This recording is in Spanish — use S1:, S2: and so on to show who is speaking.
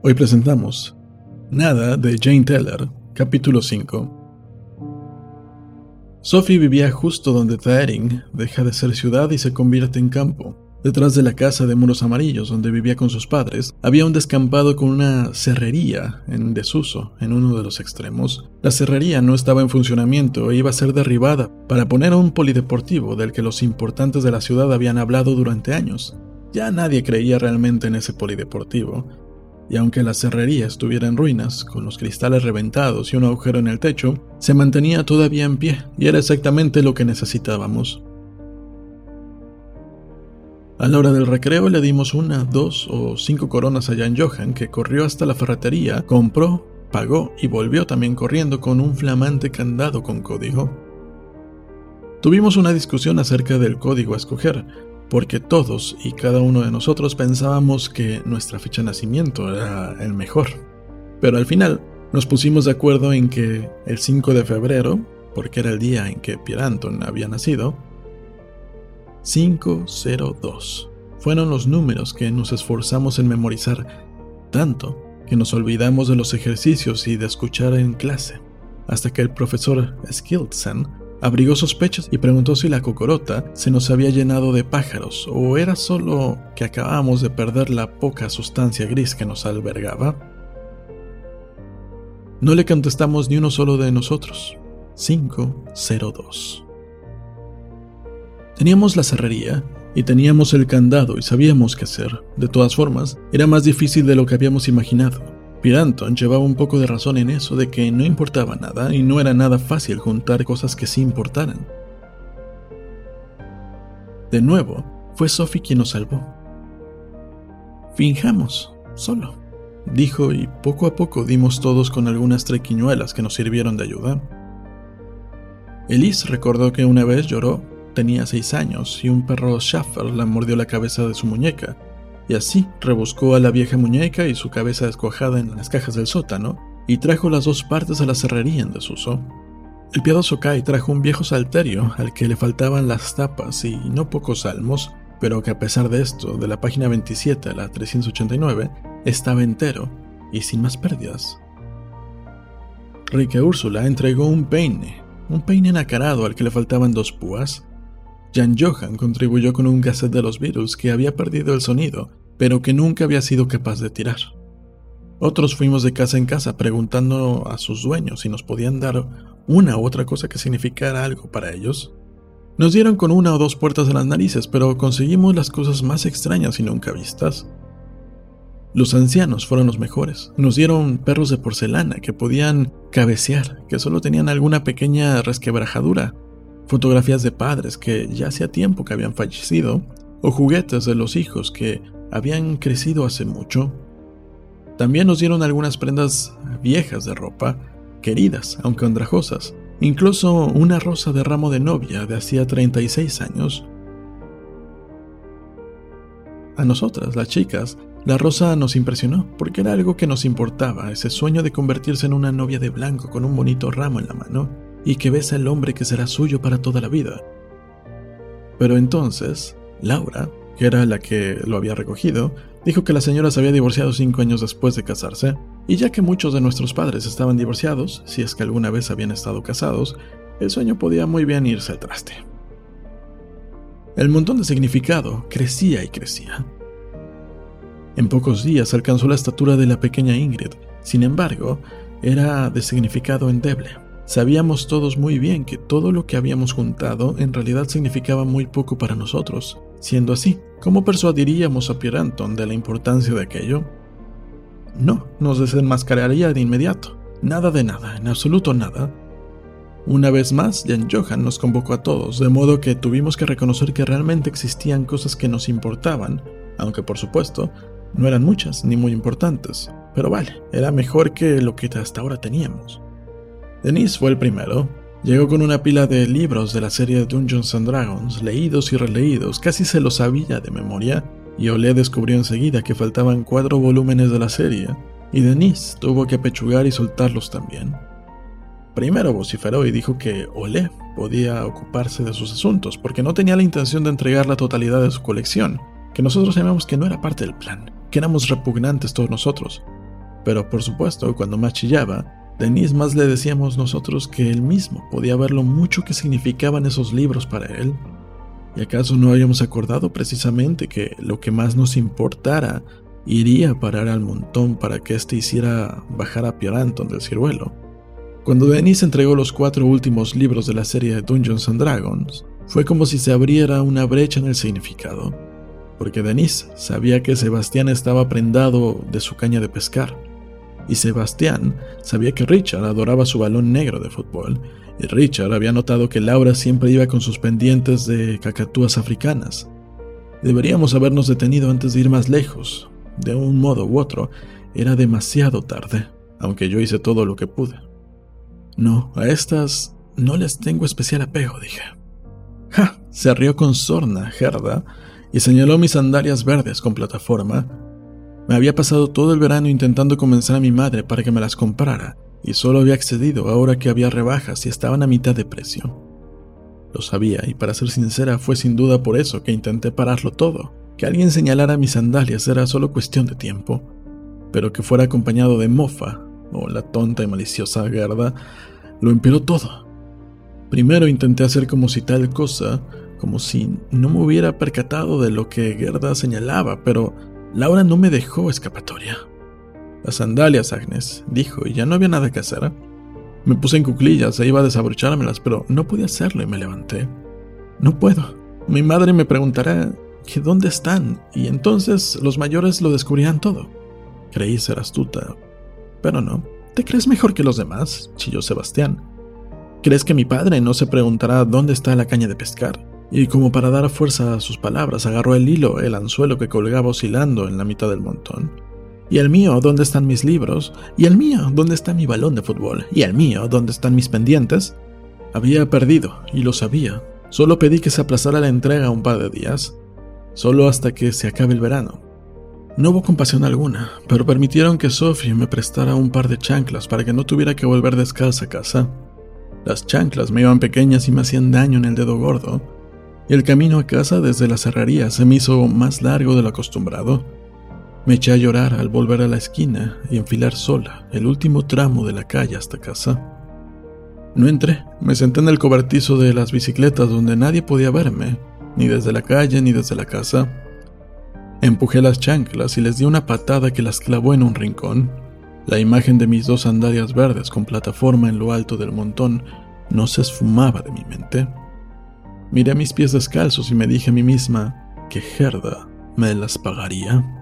S1: Hoy presentamos Nada de Jane Teller, capítulo 5. Sophie vivía justo donde Taering deja de ser ciudad y se convierte en campo. Detrás de la casa de muros amarillos donde vivía con sus padres, había un descampado con una cerrería en desuso en uno de los extremos. La cerrería no estaba en funcionamiento e iba a ser derribada para poner un polideportivo del que los importantes de la ciudad habían hablado durante años. Ya nadie creía realmente en ese polideportivo, y aunque la cerrería estuviera en ruinas, con los cristales reventados y un agujero en el techo, se mantenía todavía en pie y era exactamente lo que necesitábamos. A la hora del recreo le dimos una, dos o cinco coronas a Jan Johan, que corrió hasta la ferretería, compró, pagó y volvió también corriendo con un flamante candado con código. Tuvimos una discusión acerca del código a escoger, porque todos y cada uno de nosotros pensábamos que nuestra fecha de nacimiento era el mejor. Pero al final nos pusimos de acuerdo en que el 5 de febrero, porque era el día en que Pierre Anton había nacido, 502. Fueron los números que nos esforzamos en memorizar tanto que nos olvidamos de los ejercicios y de escuchar en clase, hasta que el profesor Skildsen abrigó sospechas y preguntó si la cocorota se nos había llenado de pájaros o era solo que acabábamos de perder la poca sustancia gris que nos albergaba. No le contestamos ni uno solo de nosotros. 502. Teníamos la cerrería y teníamos el candado y sabíamos qué hacer. De todas formas, era más difícil de lo que habíamos imaginado. Piranton llevaba un poco de razón en eso de que no importaba nada y no era nada fácil juntar cosas que sí importaran. De nuevo, fue Sophie quien nos salvó. Finjamos, solo, dijo y poco a poco dimos todos con algunas trequiñuelas que nos sirvieron de ayuda. Elise recordó que una vez lloró tenía seis años y un perro Schaffer la mordió la cabeza de su muñeca, y así rebuscó a la vieja muñeca y su cabeza descuajada en las cajas del sótano, y trajo las dos partes a la cerrería en desuso. El piadoso Kai trajo un viejo salterio al que le faltaban las tapas y no pocos salmos, pero que a pesar de esto, de la página 27 a la 389, estaba entero y sin más pérdidas. Rica Úrsula entregó un peine, un peine nacarado al que le faltaban dos púas, Jan Johan contribuyó con un cassette de los Beatles que había perdido el sonido, pero que nunca había sido capaz de tirar. Otros fuimos de casa en casa preguntando a sus dueños si nos podían dar una u otra cosa que significara algo para ellos. Nos dieron con una o dos puertas en las narices, pero conseguimos las cosas más extrañas y nunca vistas. Los ancianos fueron los mejores. Nos dieron perros de porcelana que podían cabecear, que solo tenían alguna pequeña resquebrajadura fotografías de padres que ya hacía tiempo que habían fallecido, o juguetes de los hijos que habían crecido hace mucho. También nos dieron algunas prendas viejas de ropa, queridas, aunque andrajosas, incluso una rosa de ramo de novia de hacía 36 años. A nosotras, las chicas, la rosa nos impresionó porque era algo que nos importaba, ese sueño de convertirse en una novia de blanco con un bonito ramo en la mano y que besa al hombre que será suyo para toda la vida. Pero entonces, Laura, que era la que lo había recogido, dijo que la señora se había divorciado cinco años después de casarse, y ya que muchos de nuestros padres estaban divorciados, si es que alguna vez habían estado casados, el sueño podía muy bien irse al traste. El montón de significado crecía y crecía. En pocos días alcanzó la estatura de la pequeña Ingrid, sin embargo, era de significado endeble. Sabíamos todos muy bien que todo lo que habíamos juntado en realidad significaba muy poco para nosotros. Siendo así, ¿cómo persuadiríamos a Pierre Anton de la importancia de aquello? No, nos desenmascararía de inmediato. Nada de nada, en absoluto nada. Una vez más, Jan Johan nos convocó a todos, de modo que tuvimos que reconocer que realmente existían cosas que nos importaban, aunque por supuesto, no eran muchas ni muy importantes. Pero vale, era mejor que lo que hasta ahora teníamos. Denise fue el primero. Llegó con una pila de libros de la serie Dungeons and Dragons, leídos y releídos, casi se los sabía de memoria, y Olé descubrió enseguida que faltaban cuatro volúmenes de la serie, y Denise tuvo que apechugar y soltarlos también. Primero vociferó y dijo que Olé podía ocuparse de sus asuntos, porque no tenía la intención de entregar la totalidad de su colección, que nosotros sabíamos que no era parte del plan, que éramos repugnantes todos nosotros, Pero por supuesto, cuando más chillaba, Denise más le decíamos nosotros que él mismo podía ver lo mucho que significaban esos libros para él. ¿Y acaso no habíamos acordado precisamente que lo que más nos importara iría a parar al montón para que éste hiciera bajar a Pioranton del ciruelo? Cuando Denise entregó los cuatro últimos libros de la serie de Dungeons and Dragons, fue como si se abriera una brecha en el significado, porque Denise sabía que Sebastián estaba prendado de su caña de pescar, y Sebastián sabía que Richard adoraba su balón negro de fútbol, y Richard había notado que Laura siempre iba con sus pendientes de cacatúas africanas. Deberíamos habernos detenido antes de ir más lejos. De un modo u otro, era demasiado tarde, aunque yo hice todo lo que pude. No, a estas no les tengo especial apego, dije. ¡Ja! Se rió con sorna, Gerda, y señaló mis sandalias verdes con plataforma. Me había pasado todo el verano intentando convencer a mi madre para que me las comprara, y solo había accedido ahora que había rebajas y estaban a mitad de precio. Lo sabía, y para ser sincera, fue sin duda por eso que intenté pararlo todo. Que alguien señalara mis sandalias era solo cuestión de tiempo, pero que fuera acompañado de mofa, o la tonta y maliciosa Gerda, lo empeoró todo. Primero intenté hacer como si tal cosa, como si no me hubiera percatado de lo que Gerda señalaba, pero Laura no me dejó escapatoria. Las sandalias, Agnes, dijo, y ya no había nada que hacer. Me puse en cuclillas e iba a desabrochármelas, pero no podía hacerlo y me levanté. No puedo. Mi madre me preguntará dónde están, y entonces los mayores lo descubrirán todo. Creí ser astuta, pero no. ¿Te crees mejor que los demás? chilló Sebastián. ¿Crees que mi padre no se preguntará dónde está la caña de pescar? Y como para dar fuerza a sus palabras, agarró el hilo, el anzuelo que colgaba oscilando en la mitad del montón. ¿Y el mío, dónde están mis libros? ¿Y el mío, dónde está mi balón de fútbol? ¿Y el mío, dónde están mis pendientes? Había perdido, y lo sabía. Solo pedí que se aplazara la entrega un par de días, solo hasta que se acabe el verano. No hubo compasión alguna, pero permitieron que Sophie me prestara un par de chanclas para que no tuviera que volver descalza a casa. Las chanclas me iban pequeñas y me hacían daño en el dedo gordo, y el camino a casa desde la serrería se me hizo más largo de lo acostumbrado. Me eché a llorar al volver a la esquina y enfilar sola el último tramo de la calle hasta casa. No entré, me senté en el cobertizo de las bicicletas donde nadie podía verme, ni desde la calle ni desde la casa. Empujé las chanclas y les di una patada que las clavó en un rincón. La imagen de mis dos sandalias verdes con plataforma en lo alto del montón no se esfumaba de mi mente. Miré mis pies descalzos y me dije a mí misma que Gerda me las pagaría.